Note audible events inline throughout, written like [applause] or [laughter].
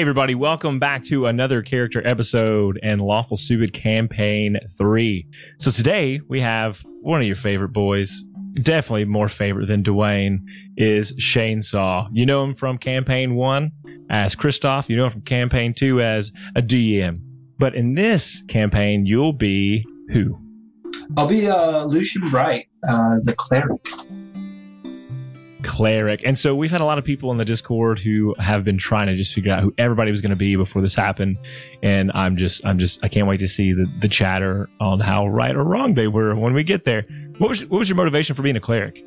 Hey, everybody, welcome back to another character episode and Lawful Stupid Campaign 3. So, today we have one of your favorite boys, definitely more favorite than Dwayne, is Shane Saw. You know him from Campaign 1 as Christoph, you know him from Campaign 2 as a DM. But in this campaign, you'll be who? I'll be uh, Lucian Bright, uh, the cleric cleric. And so we've had a lot of people in the Discord who have been trying to just figure out who everybody was going to be before this happened. And I'm just, I'm just, I can't wait to see the, the chatter on how right or wrong they were when we get there. What was, what was your motivation for being a cleric?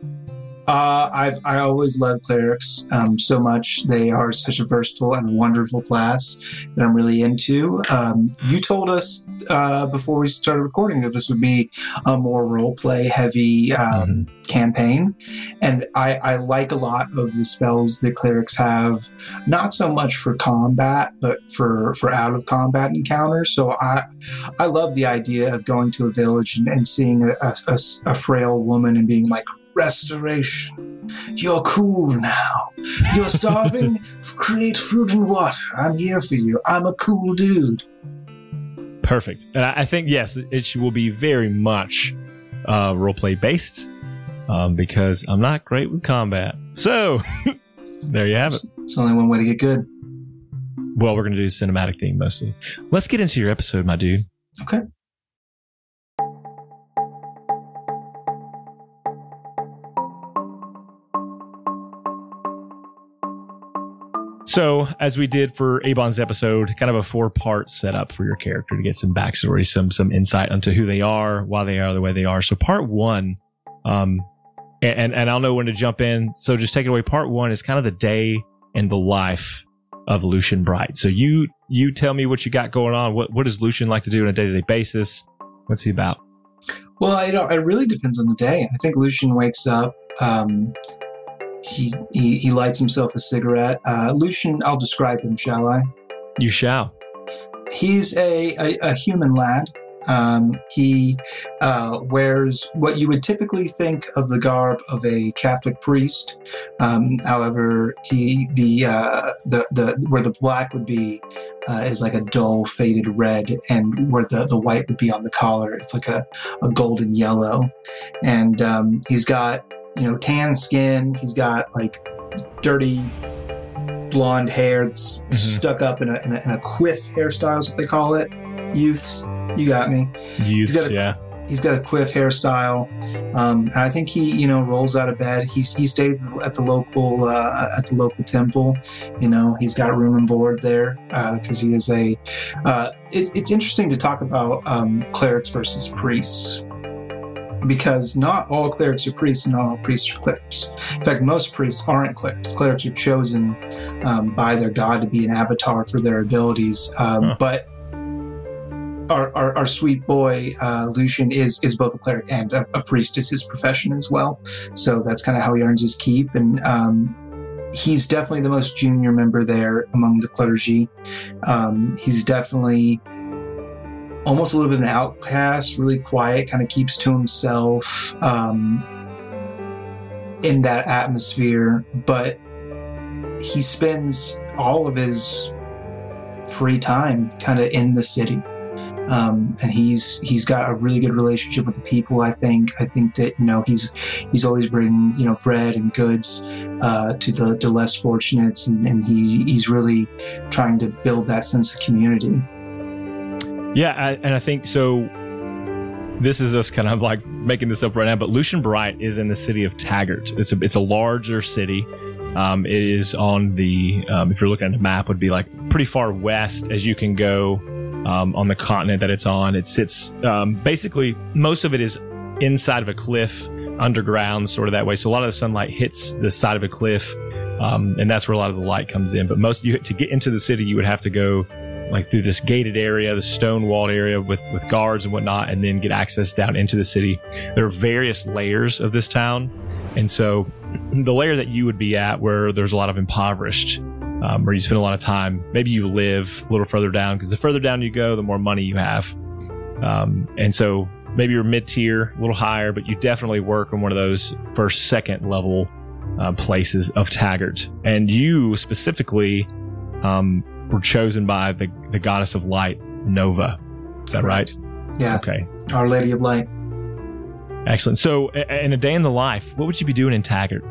Uh, I've I always loved clerics um, so much. They are such a versatile and wonderful class that I'm really into. Um, you told us uh, before we started recording that this would be a more role play heavy um, mm-hmm. campaign, and I, I like a lot of the spells that clerics have. Not so much for combat, but for for out of combat encounters. So I I love the idea of going to a village and, and seeing a, a, a frail woman and being like restoration. You're cool now. You're starving? [laughs] Create food and water. I'm here for you. I'm a cool dude. Perfect. And I think, yes, it will be very much uh, roleplay based um, because I'm not great with combat. So, [laughs] there you have it. It's only one way to get good. Well, we're going to do cinematic theme mostly. Let's get into your episode, my dude. Okay. So, as we did for Abon's episode, kind of a four part setup for your character to get some backstory, some some insight into who they are, why they are the way they are. So, part one, um, and and I'll know when to jump in. So, just take it away. Part one is kind of the day in the life of Lucian Bright. So, you you tell me what you got going on. What what does Lucian like to do on a day to day basis? What's he about? Well, know, it really depends on the day. I think Lucian wakes up. Um, he, he, he lights himself a cigarette. Uh, Lucian, I'll describe him, shall I? You shall. He's a, a, a human lad. Um, he uh, wears what you would typically think of the garb of a Catholic priest. Um, however, he the, uh, the the where the black would be uh, is like a dull faded red, and where the, the white would be on the collar, it's like a, a golden yellow. And um, he's got you know, tan skin. He's got like dirty blonde hair that's mm-hmm. stuck up in a, in a, in a quiff hairstyle, is what they call it. Youths, you got me. Youths, a, yeah. He's got a quiff hairstyle, um, and I think he, you know, rolls out of bed. He he stays at the local uh, at the local temple. You know, he's got room and board there because uh, he is a. Uh, it, it's interesting to talk about um, clerics versus priests because not all clerics are priests and not all priests are clerics. In fact, most priests aren't clerics. Clerics are chosen um, by their god to be an avatar for their abilities. Um, huh. But our, our, our, sweet boy uh, Lucian is is both a cleric and a, a, priest is his profession as well. So that's kind of how he earns his keep. And um, he's definitely the most junior member there among the clergy. Um, he's definitely almost a little bit of an outcast, really quiet, kind of keeps to himself um, in that atmosphere. But he spends all of his free time kind of in the city. Um, and he's he's got a really good relationship with the people. I think I think that you know he's he's always bringing you know bread and goods uh, to the, the less fortunate, and, and he he's really trying to build that sense of community. Yeah, I, and I think so. This is us kind of like making this up right now, but Lucian Bright is in the city of Taggart. It's a it's a larger city. Um, it is on the um, if you're looking at the map, would be like pretty far west as you can go um, on the continent that it's on. It sits um, basically most of it is inside of a cliff, underground, sort of that way. So a lot of the sunlight hits the side of a cliff, um, and that's where a lot of the light comes in. But most you to get into the city, you would have to go like through this gated area, the stone walled area with, with guards and whatnot, and then get access down into the city. There are various layers of this town. And so [clears throat] the layer that you would be at, where there's a lot of impoverished, um, where you spend a lot of time, maybe you live a little further down, because the further down you go, the more money you have. Um, and so maybe you're mid tier, a little higher, but you definitely work on one of those first, second level uh, places of Taggart. And you specifically, um, were chosen by the, the goddess of light, Nova. Is that right? Yeah. Okay. Our Lady of Light. Excellent. So, in a day in the life, what would you be doing in Taggart?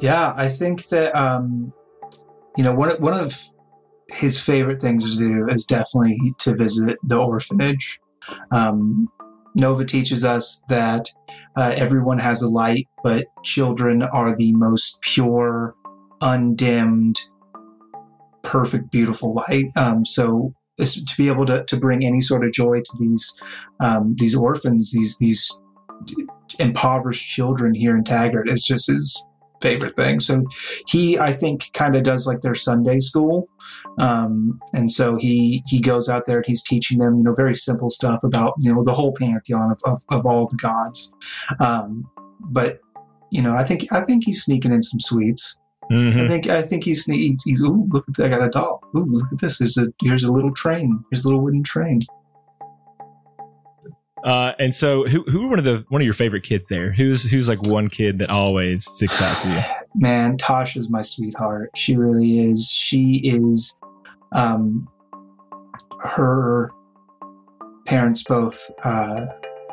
Yeah, I think that um, you know one of- one of his favorite things to do is definitely to visit the orphanage. Um, Nova teaches us that uh, everyone has a light, but children are the most pure, undimmed, perfect, beautiful light. Um, so to be able to, to bring any sort of joy to these um, these orphans, these these impoverished children here in Taggart, is just his favorite thing. So he, I think, kind of does like their Sunday school, um, and so he he goes out there and he's teaching them, you know, very simple stuff about you know the whole pantheon of of, of all the gods. Um, but you know, I think I think he's sneaking in some sweets. Mhm. I think I think he's he's, he's ooh look at that, I got a doll. Ooh look at this. There's a here's a little train. Here's a little wooden train. Uh, and so, who who were one of the one of your favorite kids there? Who's who's like one kid that always sticks out to you? Man, Tasha's my sweetheart. She really is. She is. Um, her parents both uh,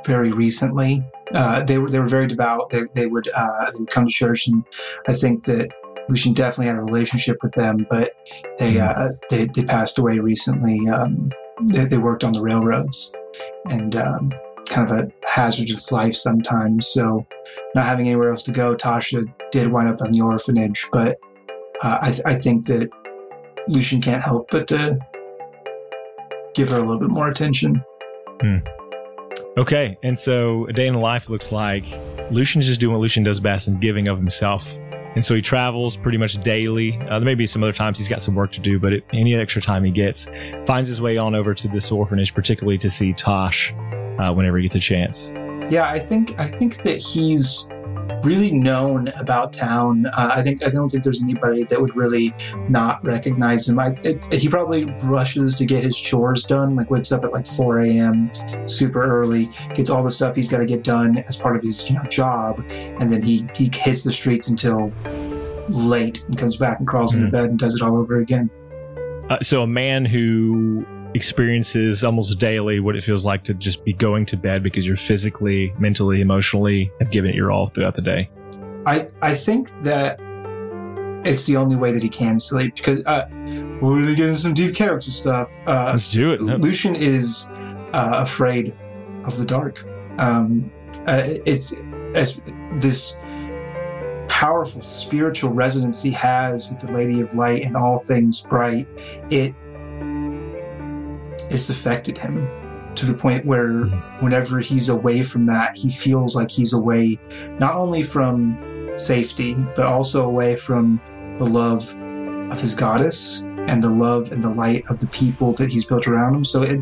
very recently. Uh, they were they were very devout. They, they would uh, they would come to church, and I think that Lucian definitely had a relationship with them. But they uh, they, they passed away recently. Um, they, they worked on the railroads, and um, kind of a hazardous life sometimes. So not having anywhere else to go, Tasha did wind up in the orphanage. But uh, I, th- I think that Lucian can't help but to give her a little bit more attention. Okay, and so a day in the life looks like Lucian's just doing what Lucian does best and giving of himself. And so he travels pretty much daily. Uh, there may be some other times he's got some work to do, but it, any extra time he gets, finds his way on over to this orphanage, particularly to see Tosh uh, whenever he gets a chance. Yeah, I think I think that he's really known about town. Uh, I think I don't think there's anybody that would really not recognize him. I, it, he probably rushes to get his chores done, like wakes up at like 4 a.m. super early, gets all the stuff he's got to get done as part of his you know job, and then he he hits the streets until late and comes back and crawls into Mhm. bed and does it all over again. Uh, so a man who experiences almost daily what it feels like to just be going to bed because you're physically, mentally, emotionally have given it your all throughout the day. I I think that it's the only way that he can sleep because uh, we're really getting some deep character stuff. Uh, Let's do it. No. Lucian is uh, afraid of the dark. Um, uh, it's as this powerful spiritual resonance he has with the Lady of Light and all things bright. It it's affected him to the point where whenever he's away from that, he feels like he's away not only from safety but also away from the love of his goddess and the love and the light of the people that he's built around him. So, it,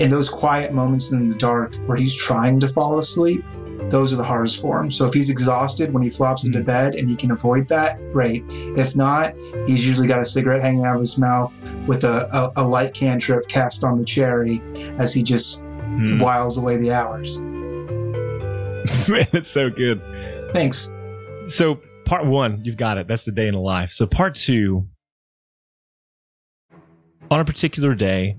in those quiet moments in the dark where he's trying to fall asleep, those are the hardest for him. So, if he's exhausted when he flops into bed and he can avoid that, great. If not, he's usually got a cigarette hanging out of his mouth with a, a, a light cantrip cast on the cherry as he just Hmm. whiles away the hours. [laughs] Man, that's so good. Thanks. So part one, you've got it. That's the day in the life. So part two, on a particular day,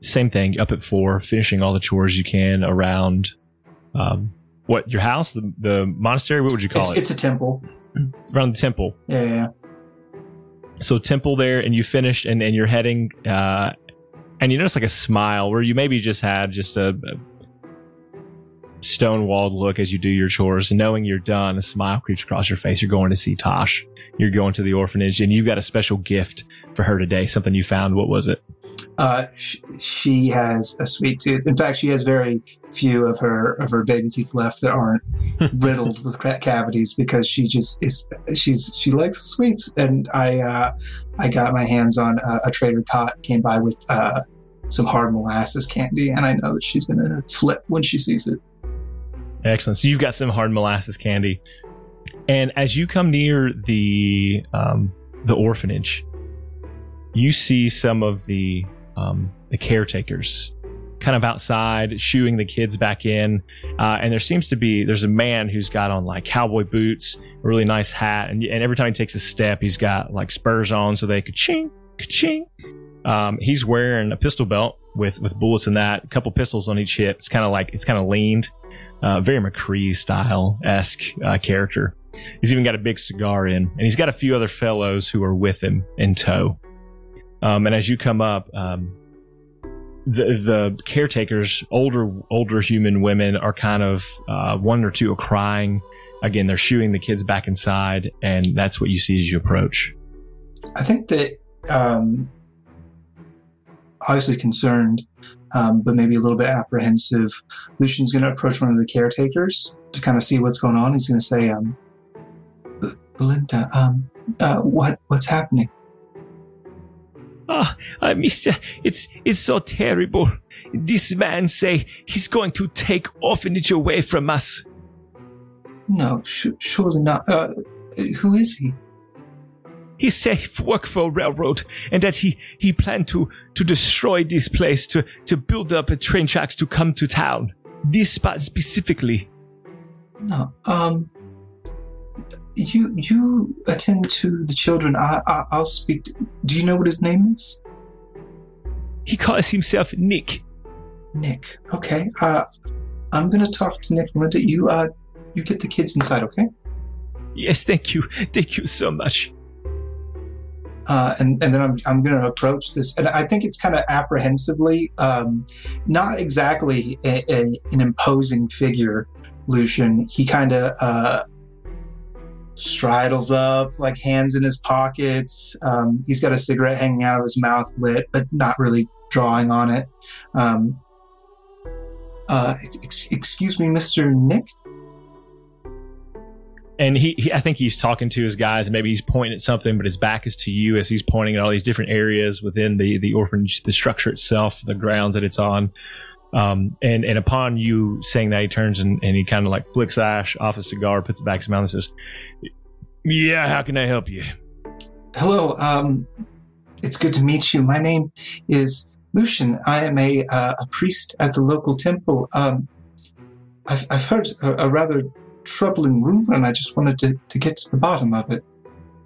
same thing. Up at four, finishing all the chores you can around, um, what your house, the, the monastery. What would you call It's, it? it's a temple. [clears throat] around the temple. Yeah, yeah. So temple there, and you finished, and and you're heading, uh, and you notice like a smile where you maybe just had just a. a stone walled look as you do your chores, knowing you're done. A smile creeps across your face. You're going to see Tosh. You're going to the orphanage, and you've got a special gift for her today. Something you found. What was it? Uh, sh- she has a sweet tooth. In fact, she has very few of her of her baby teeth left that aren't [laughs] riddled with cavities because she just is. She's she likes sweets, and I uh, I got my hands on a, a Trader Cot came by with uh, some hard molasses candy, and I know that she's gonna flip when she sees it. Excellent. So you've got some hard molasses candy, and as you come near the um, the orphanage, you see some of the um, the caretakers kind of outside shooing the kids back in, uh, and there seems to be there's a man who's got on like cowboy boots, a really nice hat, and and every time he takes a step, he's got like spurs on so they could ching ka-ching. Um, he's wearing a pistol belt with with bullets in that, a couple pistols on each hip. It's kind of like it's kind of leaned, uh, very McCree style esque uh, character. He's even got a big cigar in, and he's got a few other fellows who are with him in tow. Um, and as you come up, um, the the caretakers, older older human women, are kind of uh, one or two are crying. Again, they're shooing the kids back inside, and that's what you see as you approach. I think that um, obviously concerned, um, but maybe a little bit apprehensive. Lucian's going to approach one of the caretakers to kind of see what's going on. He's going to say, um, "Belinda, um, uh, what what's happening?" Ah, oh, uh, Mister, it's it's so terrible. This man say he's going to take orphanage away from us. No, sh- surely not. Uh, who is he? He say he work for railroad and that he he planned to to destroy this place to to build up a train tracks to come to town. This spot specifically. No, um, you you attend to the children. I, I will speak. To, do you know what his name is? He calls himself Nick. Nick. Okay. Uh, I'm gonna talk to Nick. Linda, you uh, you get the kids inside. Okay. Yes, thank you. [laughs] Thank you so much. Uh, and, and then I'm, I'm going to approach this. And I think it's kind of apprehensively, um, not exactly a, a, an imposing figure, Lucian. He kind of uh, stridles up, like hands in his pockets. Um, he's got a cigarette hanging out of his mouth, lit, but not really drawing on it. Um, uh, ex- excuse me, Mr. Nick? And he, he, I think he's talking to his guys, and maybe he's pointing at something, but his back is to you as he's pointing at all these different areas within the the orphanage, the structure itself, the grounds that it's on. Um, and and upon you saying that, he turns and, and he kind of like flicks ash off a cigar, puts it back in his mouth, and says, "Yeah, how can I help you?" Hello, um, it's good to meet you. My name is Lucian. I am a uh, a priest at the local temple. Um, I've I've heard a, a, rather troubling rumor, and I just wanted to to get to the bottom of it.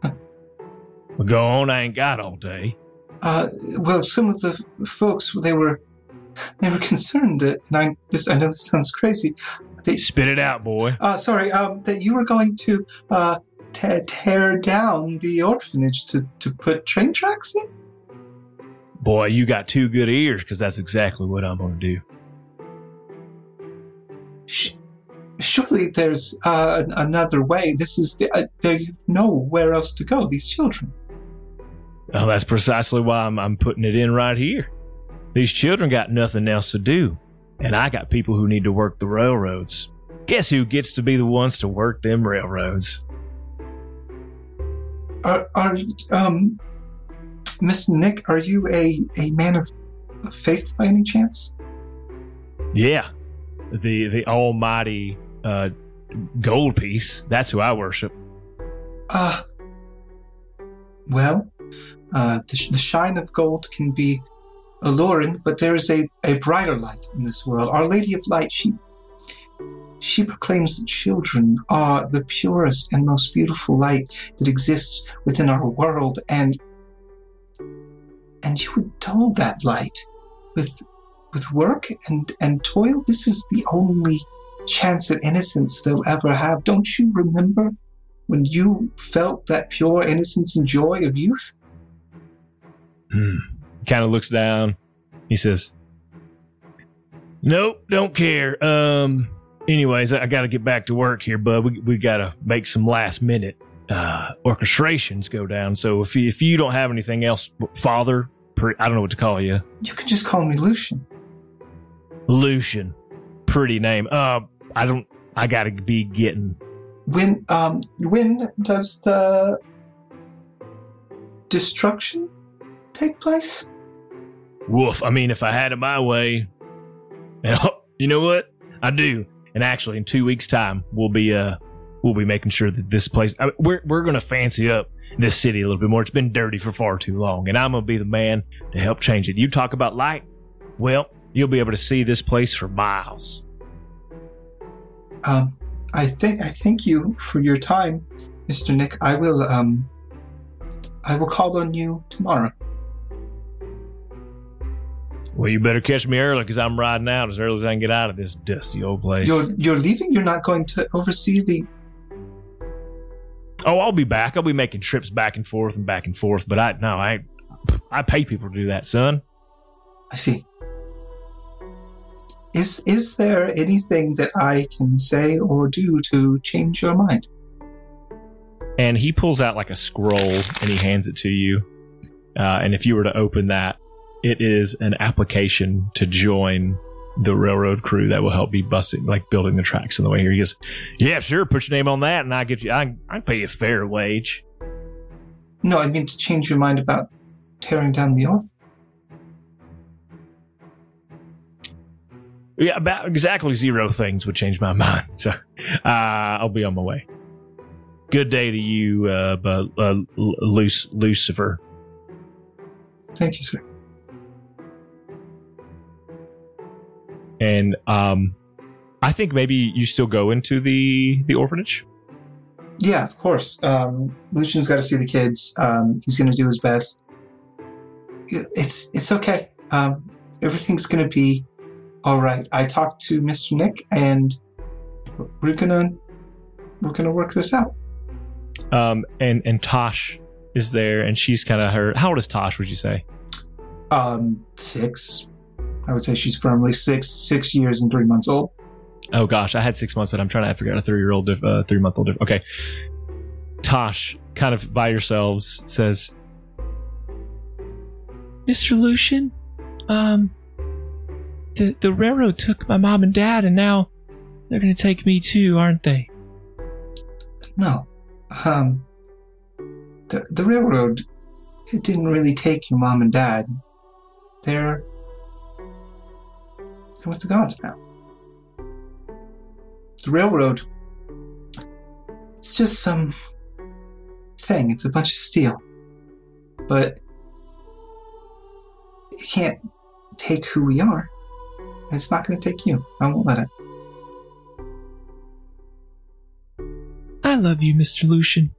well, go on. I ain't got all day. Uh, well, some of the folks they were they were [laughs] concerned that, and I this I know this sounds crazy. They, Spit it out, boy. Uh, sorry, um, that you were going to uh, te- tear down the orphanage to, to put train tracks in. Boy, you got two good ears because that's exactly what I'm going to do. Sh- surely there's uh, another way. This is the, uh, there's nowhere else to go. These children. Oh, that's precisely why I'm, I'm putting it in right here. These children got nothing else to do, and I got people who need to work the railroads. Guess who gets to be the ones to work them railroads? Are, are um, Mr. Nick, are you a, a man of, faith by any chance? Yeah, the the almighty uh, gold piece. That's who I worship. Ah, uh, well, uh, the, the shine of gold can be alluring, but there is a, a brighter light in this world. Our Lady of Light, she she proclaims that children are the purest and most beautiful light that exists within our world, and and you would dull that light with with work and, and toil. This is the only chance at innocence they'll ever have. Don't you remember when you felt that pure innocence and joy of youth? Hmm kind of looks down. He says, "Nope, don't care." Um. Anyways, I, got to get back to work here, bud. We we got to make some last minute uh, orchestrations go down. So if you, if you don't have anything else, Father, I don't know what to call you. You can just call me Lucian. Lucian, pretty name. Uh, I don't. I got to be getting. When um when does the destruction take place? woof. I mean, if I had it my way, and [laughs] you know what? I do. And actually, in two weeks' time, we'll be uh we'll be making sure that this place I mean, we're we're gonna fancy up this city a little bit more. It's been dirty for far too long, and I'm gonna be the man to help change it. You talk about light, well, you'll be able to see this place for miles. Um, I think I thank you for your time, Mister Nick. I will um, I will call on you tomorrow. Well, you better catch me early because I'm riding out as early as I can get out of this dusty old place. You're you're leaving. You're not going to oversee the. oh, I'll be back. I'll be making trips back and forth and back and forth. But I no, I I pay people to do that, son. I see. Is is there anything that I can say or do to change your mind? And he pulls out like a scroll and he hands it to you. Uh, and if you were to open that, it is an application to join the railroad crew that will help be busting, like building the tracks on the way here. He goes, "Yeah, sure. Put your name on that, and I get you. I I pay you a fair wage." No, I mean to change your mind about tearing down the orphan. Yeah, about exactly zero things would change my [laughs] mind. So uh, I'll be on my way. Good day to you, uh, but, uh, Luc- Lucifer. Thank you, sir. And um, I think maybe you still go into the the orphanage. Yeah, of course. Um, Lucian's got to see the kids. Um, he's going to do his best. It's it's okay. Um, everything's going to be all right. I talked to Mr. Nick, and we're gonna we're gonna work this out. Um, and and Tosh is there, and she's kind of her. How old is Tosh? Would you say? Um, six. I would say she's firmly six six years and three months old. Oh gosh, I had six months, but I'm trying to figure out a three year old, uh, three month old. Okay, Tosh, kind of by yourselves, says, Mr. Lucian, um, the the railroad took my mom and dad, and now they're gonna take me too, aren't they? No, um, the the railroad it didn't really take your mom and dad. They're they're with the gods now. The railroad, it's just some thing. It's a bunch of steel, but it can't take who we are. It's not going to take you. I won't let it. I love you, Mr. Lucian.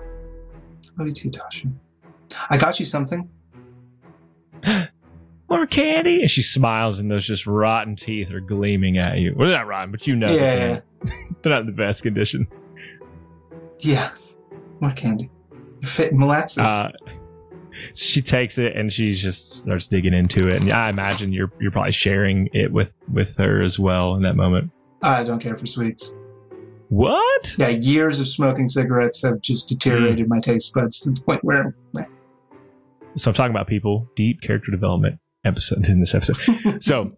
Love you too, Tasha. I got you something. "More candy," and she smiles, and those just rotten teeth are gleaming at you. Well, they're not rotten, but you know, Yeah, they're, [laughs] they're not in the best condition. Yeah, more candy. Fit molasses. Uh, she takes it and she just starts digging into it, and I imagine you're you're probably sharing it with with her as well in that moment. I don't care for sweets. What? Yeah, years of smoking cigarettes have just deteriorated my taste buds to the point where So I'm talking about people, deep character development episode in this episode. [laughs] so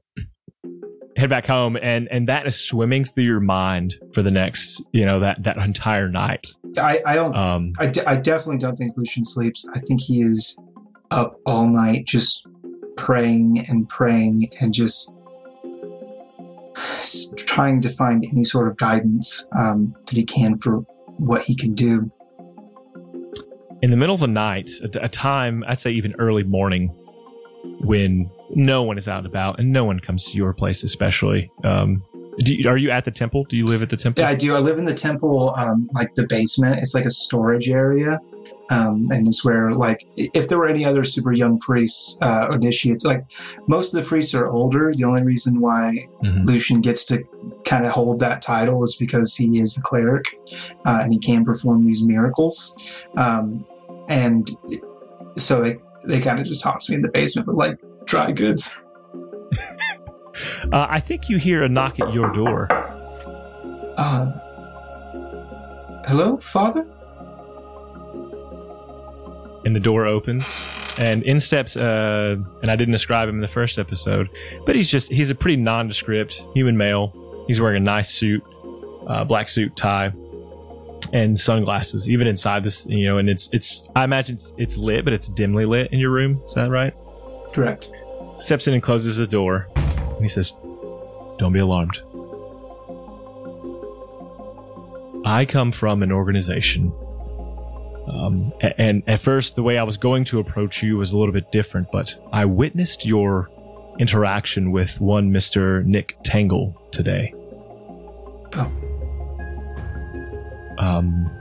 head back home and and that is swimming through your mind for the next, you know, that that entire night. I, I don't. Um I, de- I definitely don't think Lucian sleeps. I think he is up all night just praying and praying and just trying to find any sort of guidance um, that he can for what he can do. in the middle of the night, a, a time I'd say even early morning, when no one is out and about and no one comes to your place, especially. Um, do you, are you at the temple? Do you live at the temple? Yeah, I do. I live in the temple, um, like the basement. It's like a storage area. Um, and it's where, like, if there were any other super young priests, uh, initiates, like, most of the priests are older. The only reason why Mhm. Lucian gets to kind of hold that title is because he is a cleric uh, and he can perform these miracles. Um, and so they, they kind of just toss me in the basement with, like, dry goods. Uh, I think you hear a knock at your door. Uh, hello, Father? and the door opens and in steps uh and i didn't describe him in the first episode but he's just he's a pretty nondescript human male he's wearing a nice suit uh, black suit tie and sunglasses even inside this you know and it's it's i imagine it's, it's lit but it's dimly lit in your room is that right Correct. steps in and closes the door and he says don't be alarmed i come from an organization um, and at first, the way I was going to approach you was a little bit different, but I witnessed your interaction with one Mr. Nick Tangle today. Um,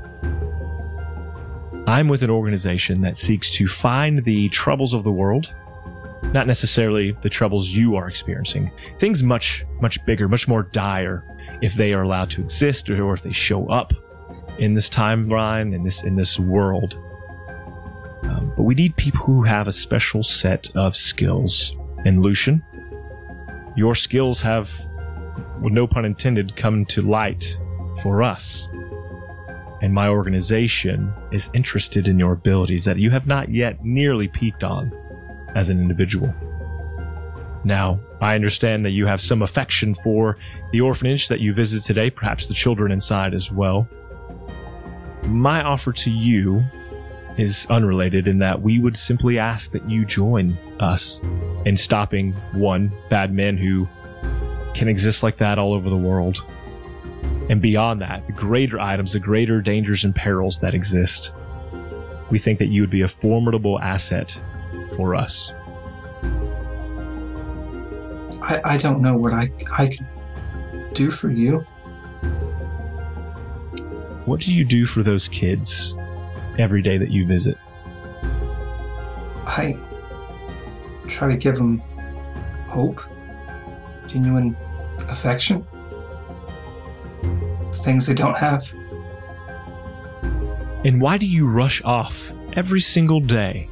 I'm with an organization that seeks to find the troubles of the world not necessarily the troubles you are experiencing. Things much, much bigger, much more dire if they are allowed to exist or if they show up in this timeline, in this in this world. Um, but we need people who have a special set of skills. And Lucian, your skills have, with no pun intended, come to light for us. And my organization is interested in your abilities that you have not yet nearly peaked on as an individual. Now, I understand that you have some affection for the orphanage that you visit today, perhaps the children inside as well. My offer to you is unrelated in that we would simply ask that you join us in stopping one bad man who can exist like that all over the world. And beyond that, the greater items, the greater dangers and perils that exist. We think that you would be a formidable asset for us. I, I don't know what I, I could do for you. What do you do for those kids every day that you visit? I try to give them hope, genuine affection, things they don't have. And why do you rush off every single day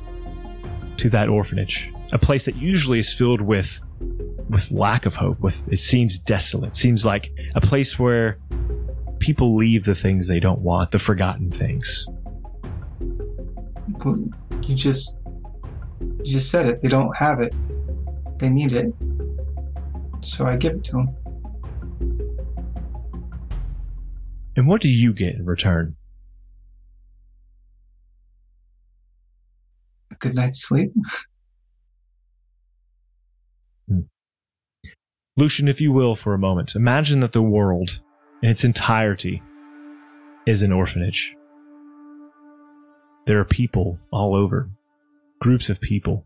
to that orphanage? A place that usually is filled with with lack of hope, with it seems desolate. It seems like a place where people leave the things they don't want, the forgotten things. You just you just said it. They don't have it. They need it. So I give it to them. What do you get in return? A good night's sleep. Hmm. Lucian, if you will, for a moment, imagine that the world in its entirety is an orphanage. There are people all over, groups of people,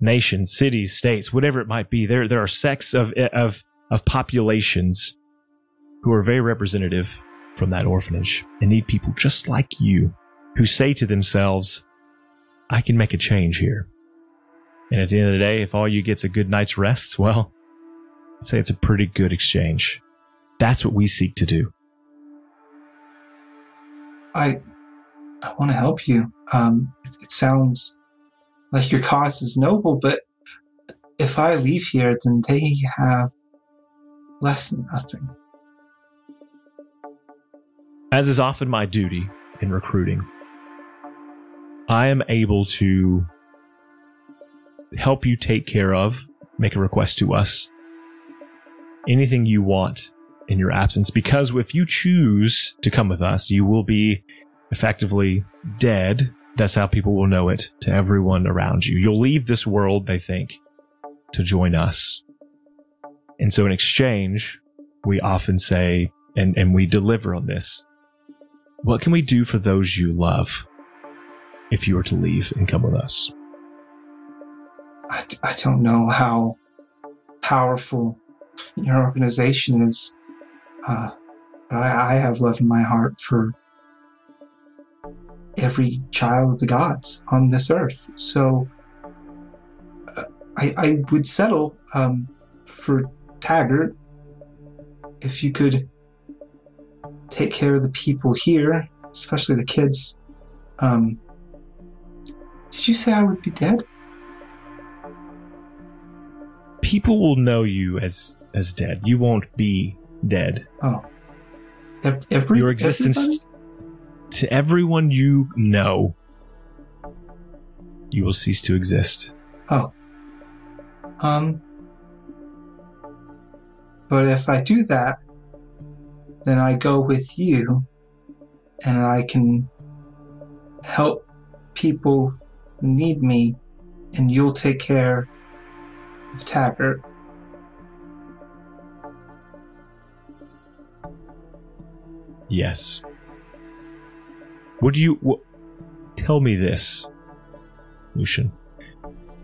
nations, cities, states, whatever it might be. There, there are sects of, of, of populations who are very representative from that orphanage and need people just like you who say to themselves, I can make a change here. And at the end of the day, if all you get's a good night's rest, well, I'd say it's a pretty good exchange. That's what we seek to do. I I want to help you. Um, it, it sounds like your cause is noble, but if I leave here, then they have less than nothing. As is often my duty in recruiting, I am able to help you take care of, make a request to us, anything you want in your absence. Because if you choose to come with us, you will be effectively dead. That's how people will know it to everyone around you. You'll leave this world, they think, to join us. And so in exchange, we often say, and, and we deliver on this, what can we do for those you love if you were to leave and come with us? I, I don't know how powerful your organization is. Uh, I, I have love in my heart for every child of the gods on this earth. So uh, I, I would settle um, for Taggart if you could take care of the people here, especially the kids. Um, did you say I would be dead? People will know you as as dead. You won't be dead. Oh, every your existence everybody? to everyone you know, you will cease to exist. Oh, um, but if I do that, then I go with you, and I can help people who need me, and you'll take care of Taggart. Yes. Would you what, tell me this, Lucian?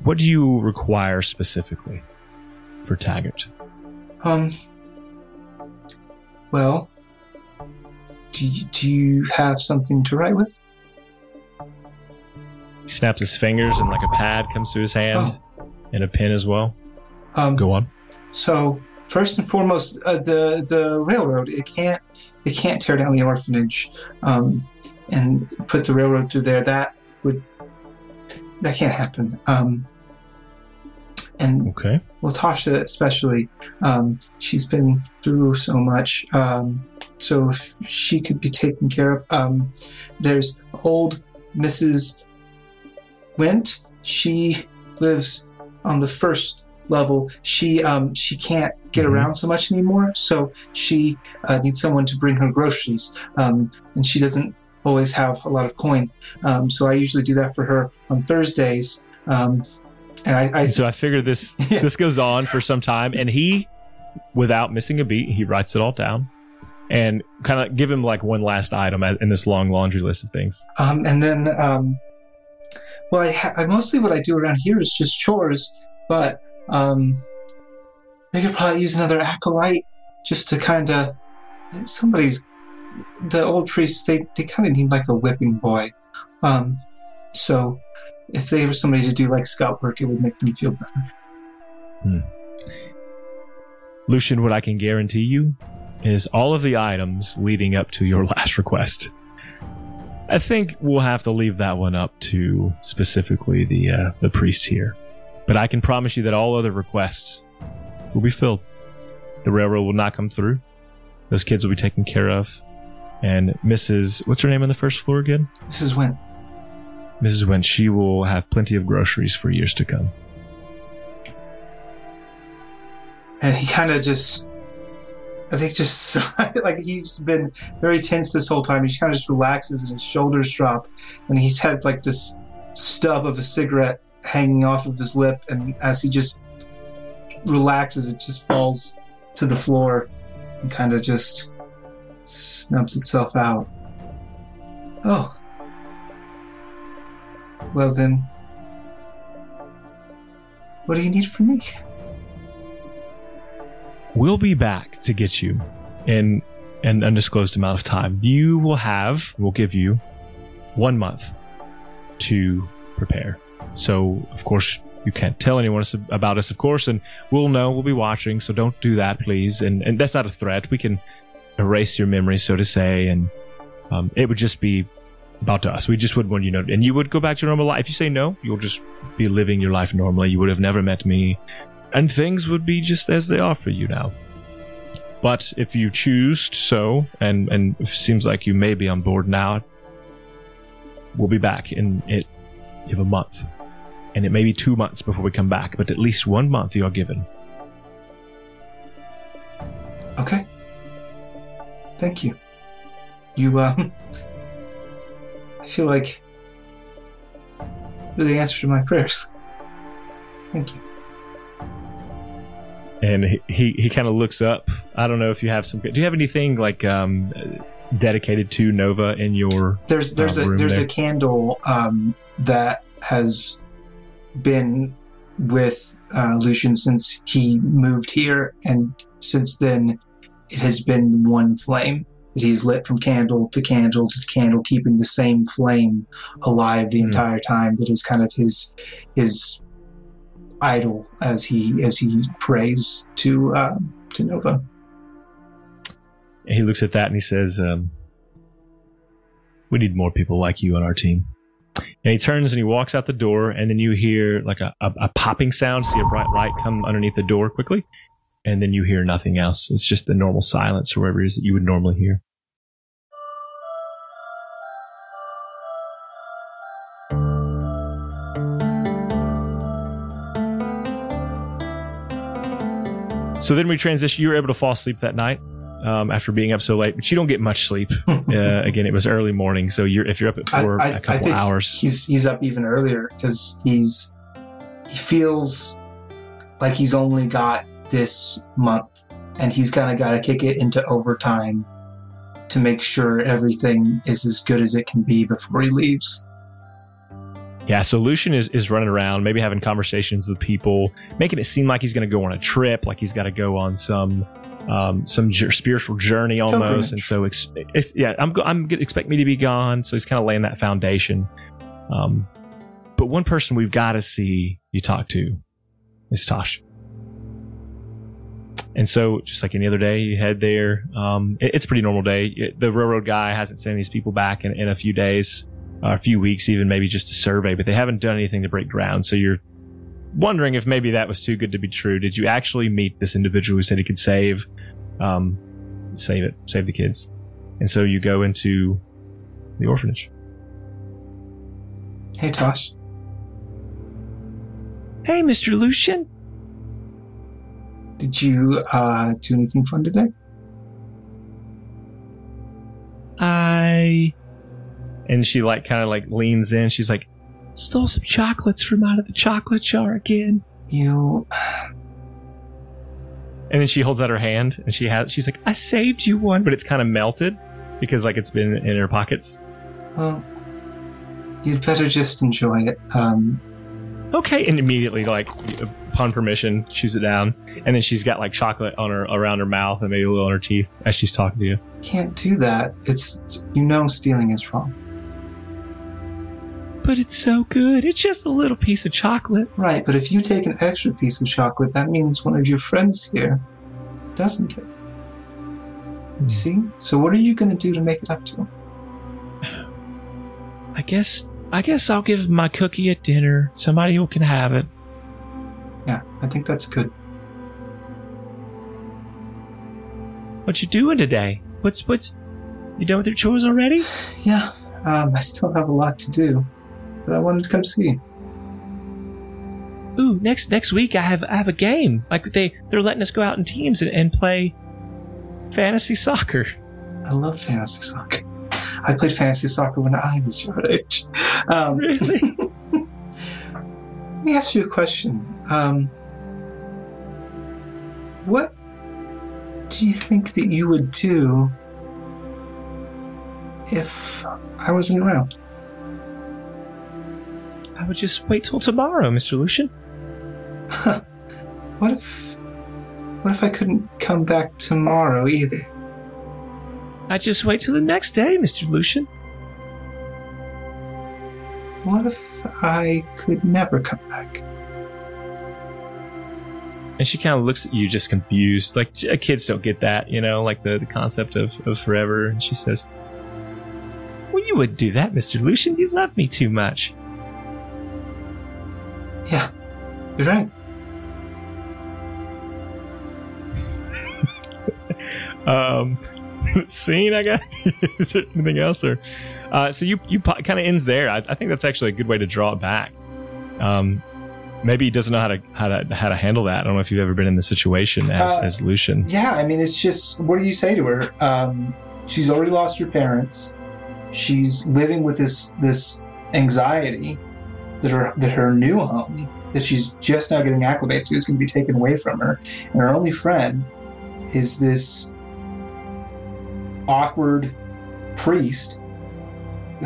What do you require specifically for Taggart? Um. Well, do you, do you have something to write with? He snaps his fingers and like a pad comes to his hand and a pen as well. Um, Go on. So first and foremost, uh, the the railroad it can't it can't tear down the orphanage um, and put the railroad through there. That would that can't happen. Um, and Okay. Latasha especially, um, she's been through so much. Um, so if she could be taken care of. Um, there's old Mrs. Went. She lives on the first level. She um, she can't get Mhm. around so much anymore, so she uh, needs someone to bring her groceries. Um, and she doesn't always have a lot of coin, um, so I usually do that for her on Thursdays. Um, and I, I And so I figure this [laughs] Yeah. this goes on for some time, and he, without missing a beat, he writes it all down, and kind of give him like one last item in this long laundry list of things. Um, and then, um, well, I, ha- I mostly what I do around here is just chores, but um, they could probably use another acolyte just to kind of somebody's. The old priests they they kind of need like a whipping boy, um, so if they were somebody to do like scout work, it would make them feel better. Lucian, what I can guarantee you is all of the items leading up to your [laughs] last request. I think we'll have to leave that one up to specifically the uh, the priest here, but I can promise you that all other requests will be filled. The railroad will not come through. Those kids will be taken care of, and Mrs. What's her name on the first floor again? Mrs. when Mrs. Wen. She will have plenty of groceries for years to come. and he kind of just I think just [laughs] like he's been very tense this whole time. He kind of just relaxes and his shoulders drop, and he's had like this stub of a cigarette hanging off of his lip, and as he just relaxes, it just falls to the floor and kind of just snubs itself out. Oh, well then, what do you need from me? [laughs] We'll be back to get you in an undisclosed amount of time. You will have, we'll give you one month to prepare. So, of course, you can't tell anyone about us, of course, and we'll know, we'll be watching, so don't do that, please. And, and that's not a threat. We can erase your memory, so to say, and um, it would just be about us. We just would want you to know. And you would go back to your normal life. If you say no, you'll just be living your life normally. You would have never met me and things would be just as they are for you now. But if you choose to so, and and it seems like you may be on board now, we'll be back in it. Have a month, and it may be two months before we come back, but at least one month you are given. Okay. Thank you. You, um, I feel like really answered my prayers. [laughs] Thank you. And he he, he kind of looks up. I don't know if you have some. Do you have anything like um dedicated to Nova in your? There's there's Uh, a there's there. a candle um, that has been with uh, Lucian since he moved here, and since then it has been one flame that he's lit from candle to candle to candle, keeping the same flame alive the Hmm. entire time. That is kind of his his idol as he as he prays to uh, to Nova. He looks at that and he says, um, "We need more people like you on our team." And he turns and he walks out the door, and then you hear like a, a, a popping sound. See a bright light come underneath the door quickly, and then you hear nothing else. It's just the normal silence or whatever it is that you would normally hear. So then we transition. You were able to fall asleep that night um, after being up so late, but you don't get much sleep. [laughs] Uh, again, it was early morning, so you're if you're up at four, I- a I couple think hours. he's he's up even earlier because he's he feels like he's only got this month and he's kind of got to kick it into overtime to make sure everything is as good as it can be before he leaves Yeah, so Lucian is, is running around, maybe having conversations with people, making it seem like he's going to go on a trip, like he's got to go on some um, some ju- spiritual journey almost. Pilgrimage. And so, ex- ex- yeah, I'm I'm expect me to be gone. So he's kind of laying that foundation. Um, but one person we've got to see you talk to is Tosh. And so, just like any other day, you head there. Um, it- it's a pretty normal day. It- the railroad guy hasn't sent these people back in, in a few days, a few weeks, even maybe just a survey, but they haven't done anything to break ground. So you're wondering if maybe that was too good to be true. Did you actually meet this individual who said he could save, um, save it, save the kids? And so you go into the orphanage. Hey, Tosh. Hey, Mr. Lucien. Did you uh, do anything fun today? And she like kind of like leans in. She's like, stole some chocolates from out of the chocolate jar again. You. and then she holds out her hand and she has, she's like, I saved you one. but it's kind of melted because like it's been in her pockets. Well, you'd better just enjoy it. Um, Okay. And immediately, like upon permission, chews it down. And then she's got like chocolate on her around her mouth and maybe a little on her teeth as she's talking to you. can't do that. It's, it's you know stealing is wrong. But it's so good. It's just a little piece of chocolate. Right, but if you take an extra piece of chocolate, that means one of your friends here doesn't get. it. You see? So what are you going to do to make it up to him? I guess I guess I'll give my cookie at dinner. Somebody who can have it. Yeah, I think that's good. What you doing today? What's what's you done with your chores already? [sighs] Yeah, um, I still have a lot to do, but I wanted to come see. Ooh, next next week I have I have a game. Like they they're letting us go out in teams and, and play fantasy soccer. I love fantasy soccer. I played fantasy soccer when I was your age. Um, Really? [laughs] Let me ask you a question. Um, what do you think that you would do if I wasn't around? I would just wait till tomorrow, Mr. Lucien. [laughs] what if what if I couldn't come back tomorrow either? I'd just wait till the next day, Mr. Lucien. What if I could never come back? And she kind of looks at you just confused. Like kids don't get that, you know, like the, the concept of, of forever. And she says, Well, you wouldn't do that, Mr. Lucien. You love me too much. Yeah, you're right. um, [laughs] scene, I guess. [laughs] Is there anything else? Or uh, so you you kind of ends there. I, I think that's actually a good way to draw it back. Um, maybe he doesn't know how to how to how to handle that. I don't know if you've ever been in this situation as Uh, as Lucien. Yeah, I mean, it's just what do you say to her? Um, she's already lost her parents. She's living with this this anxiety that her that her new home that she's just now getting acclimated to is going to be taken away from her, and her only friend is this awkward priest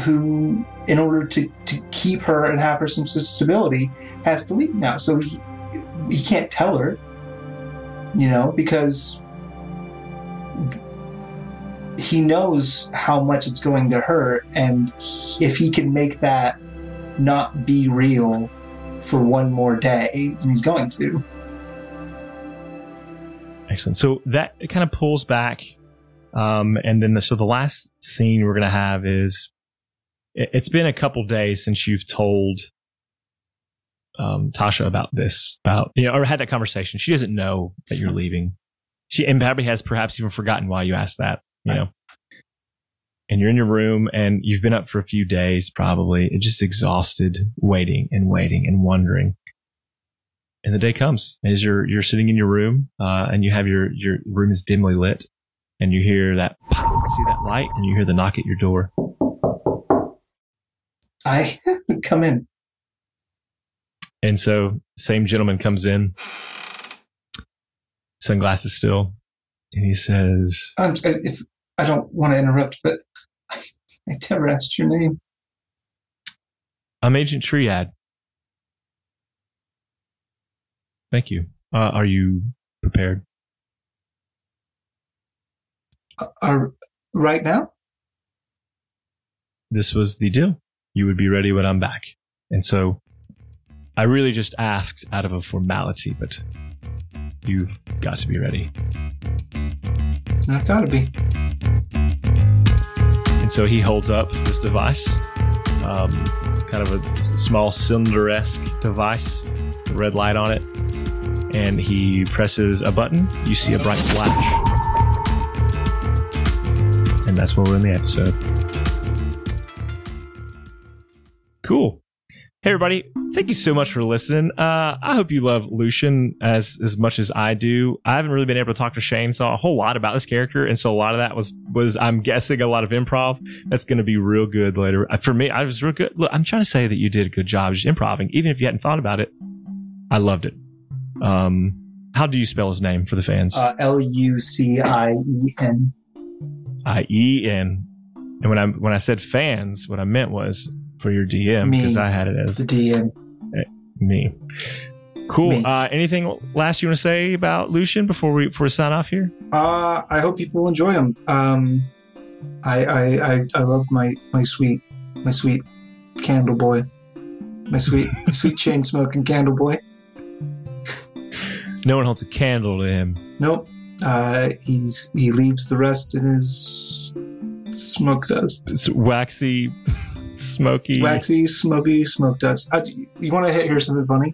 who, in order to to keep her and have her some stability, has to leave now. So he, he can't tell her, you know, because he knows how much it's going to hurt, and if he can make that not be real for one more day, he's going to. Excellent. So that kind of pulls back, um, and then the, so the last scene we're gonna have is it, it's been a couple days since you've told um, Tasha about this, about you know, or had that conversation. She doesn't know that you're leaving. She and probably has perhaps even forgotten why you asked that. You know. And you're in your room, and you've been up for a few days, probably, just exhausted, waiting and waiting and wondering and the day comes as you're you're sitting in your room uh, and you have your your room is dimly lit and you hear that pop, see that light and you hear the knock at your door I [laughs] come in. and so same gentleman comes in sunglasses still and he says Um, if I don't want to interrupt, but [laughs] I, never asked your name. i'm agent triad thank you uh, are you prepared Uh, uh, right now? this was the deal you would be ready when i'm back and so I really just asked out of a formality, but you've got to be ready. I've got to be. And so he holds up this device, um, kind of a small cylinder esque device, red light on it. And he presses a button. You see a bright flash. And that's where we're in the episode. Cool. Hey, everybody. Thank you so much for listening. Uh, I hope you love Lucien as, as much as I do. I haven't really been able to talk to Shane, so a whole lot about this character. And so a lot of that was, was I'm guessing, a lot of improv. That's going to be real good later. Uh, For me, I was real good. Look, I'm trying to say that you did a good job just improvising, even if you hadn't thought about it. I loved it. Um, how do you spell his name for the fans? Uh, L U C I E N. I E N. And when I when I said fans, what I meant was for your DM because I had it as The DM. Me. Cool. Me. Uh, anything last you want to say about Lucien before we before we sign off here? Uh, I hope people will enjoy them. Um, I, I, I, I love my, my sweet, my sweet candle boy. My sweet, my sweet [laughs] chain smoking candle boy. No one holds a candle to him. Nope. Uh, he's he leaves the rest in his smoke dust. It's waxy, smoky. Waxy, smoky smoke dust. Uh, you want to hear something funny?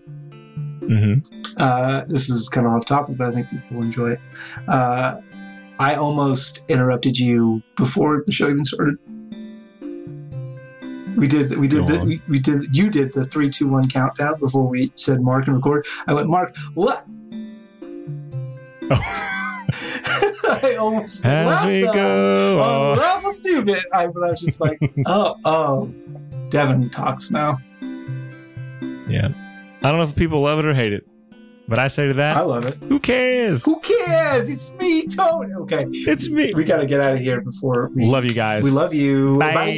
hmm Uh, this is kind of off topic, but I think people will enjoy it. Uh, I almost interrupted you before the show even started. We did. We did. The, we, we did. You did the three, two, one countdown before we said mark and record. I went mark. What? Oh. I almost As left we go. on on. level stupid. I, but I was just like, [laughs] oh, oh. Devin talks now. Yeah. I don't know if people love it or hate it, but I say to that, I love it. who cares? Who cares? It's me, Tony. Okay, It's me. we got to get out of here before we Love you guys. We love you. Bye. Bye.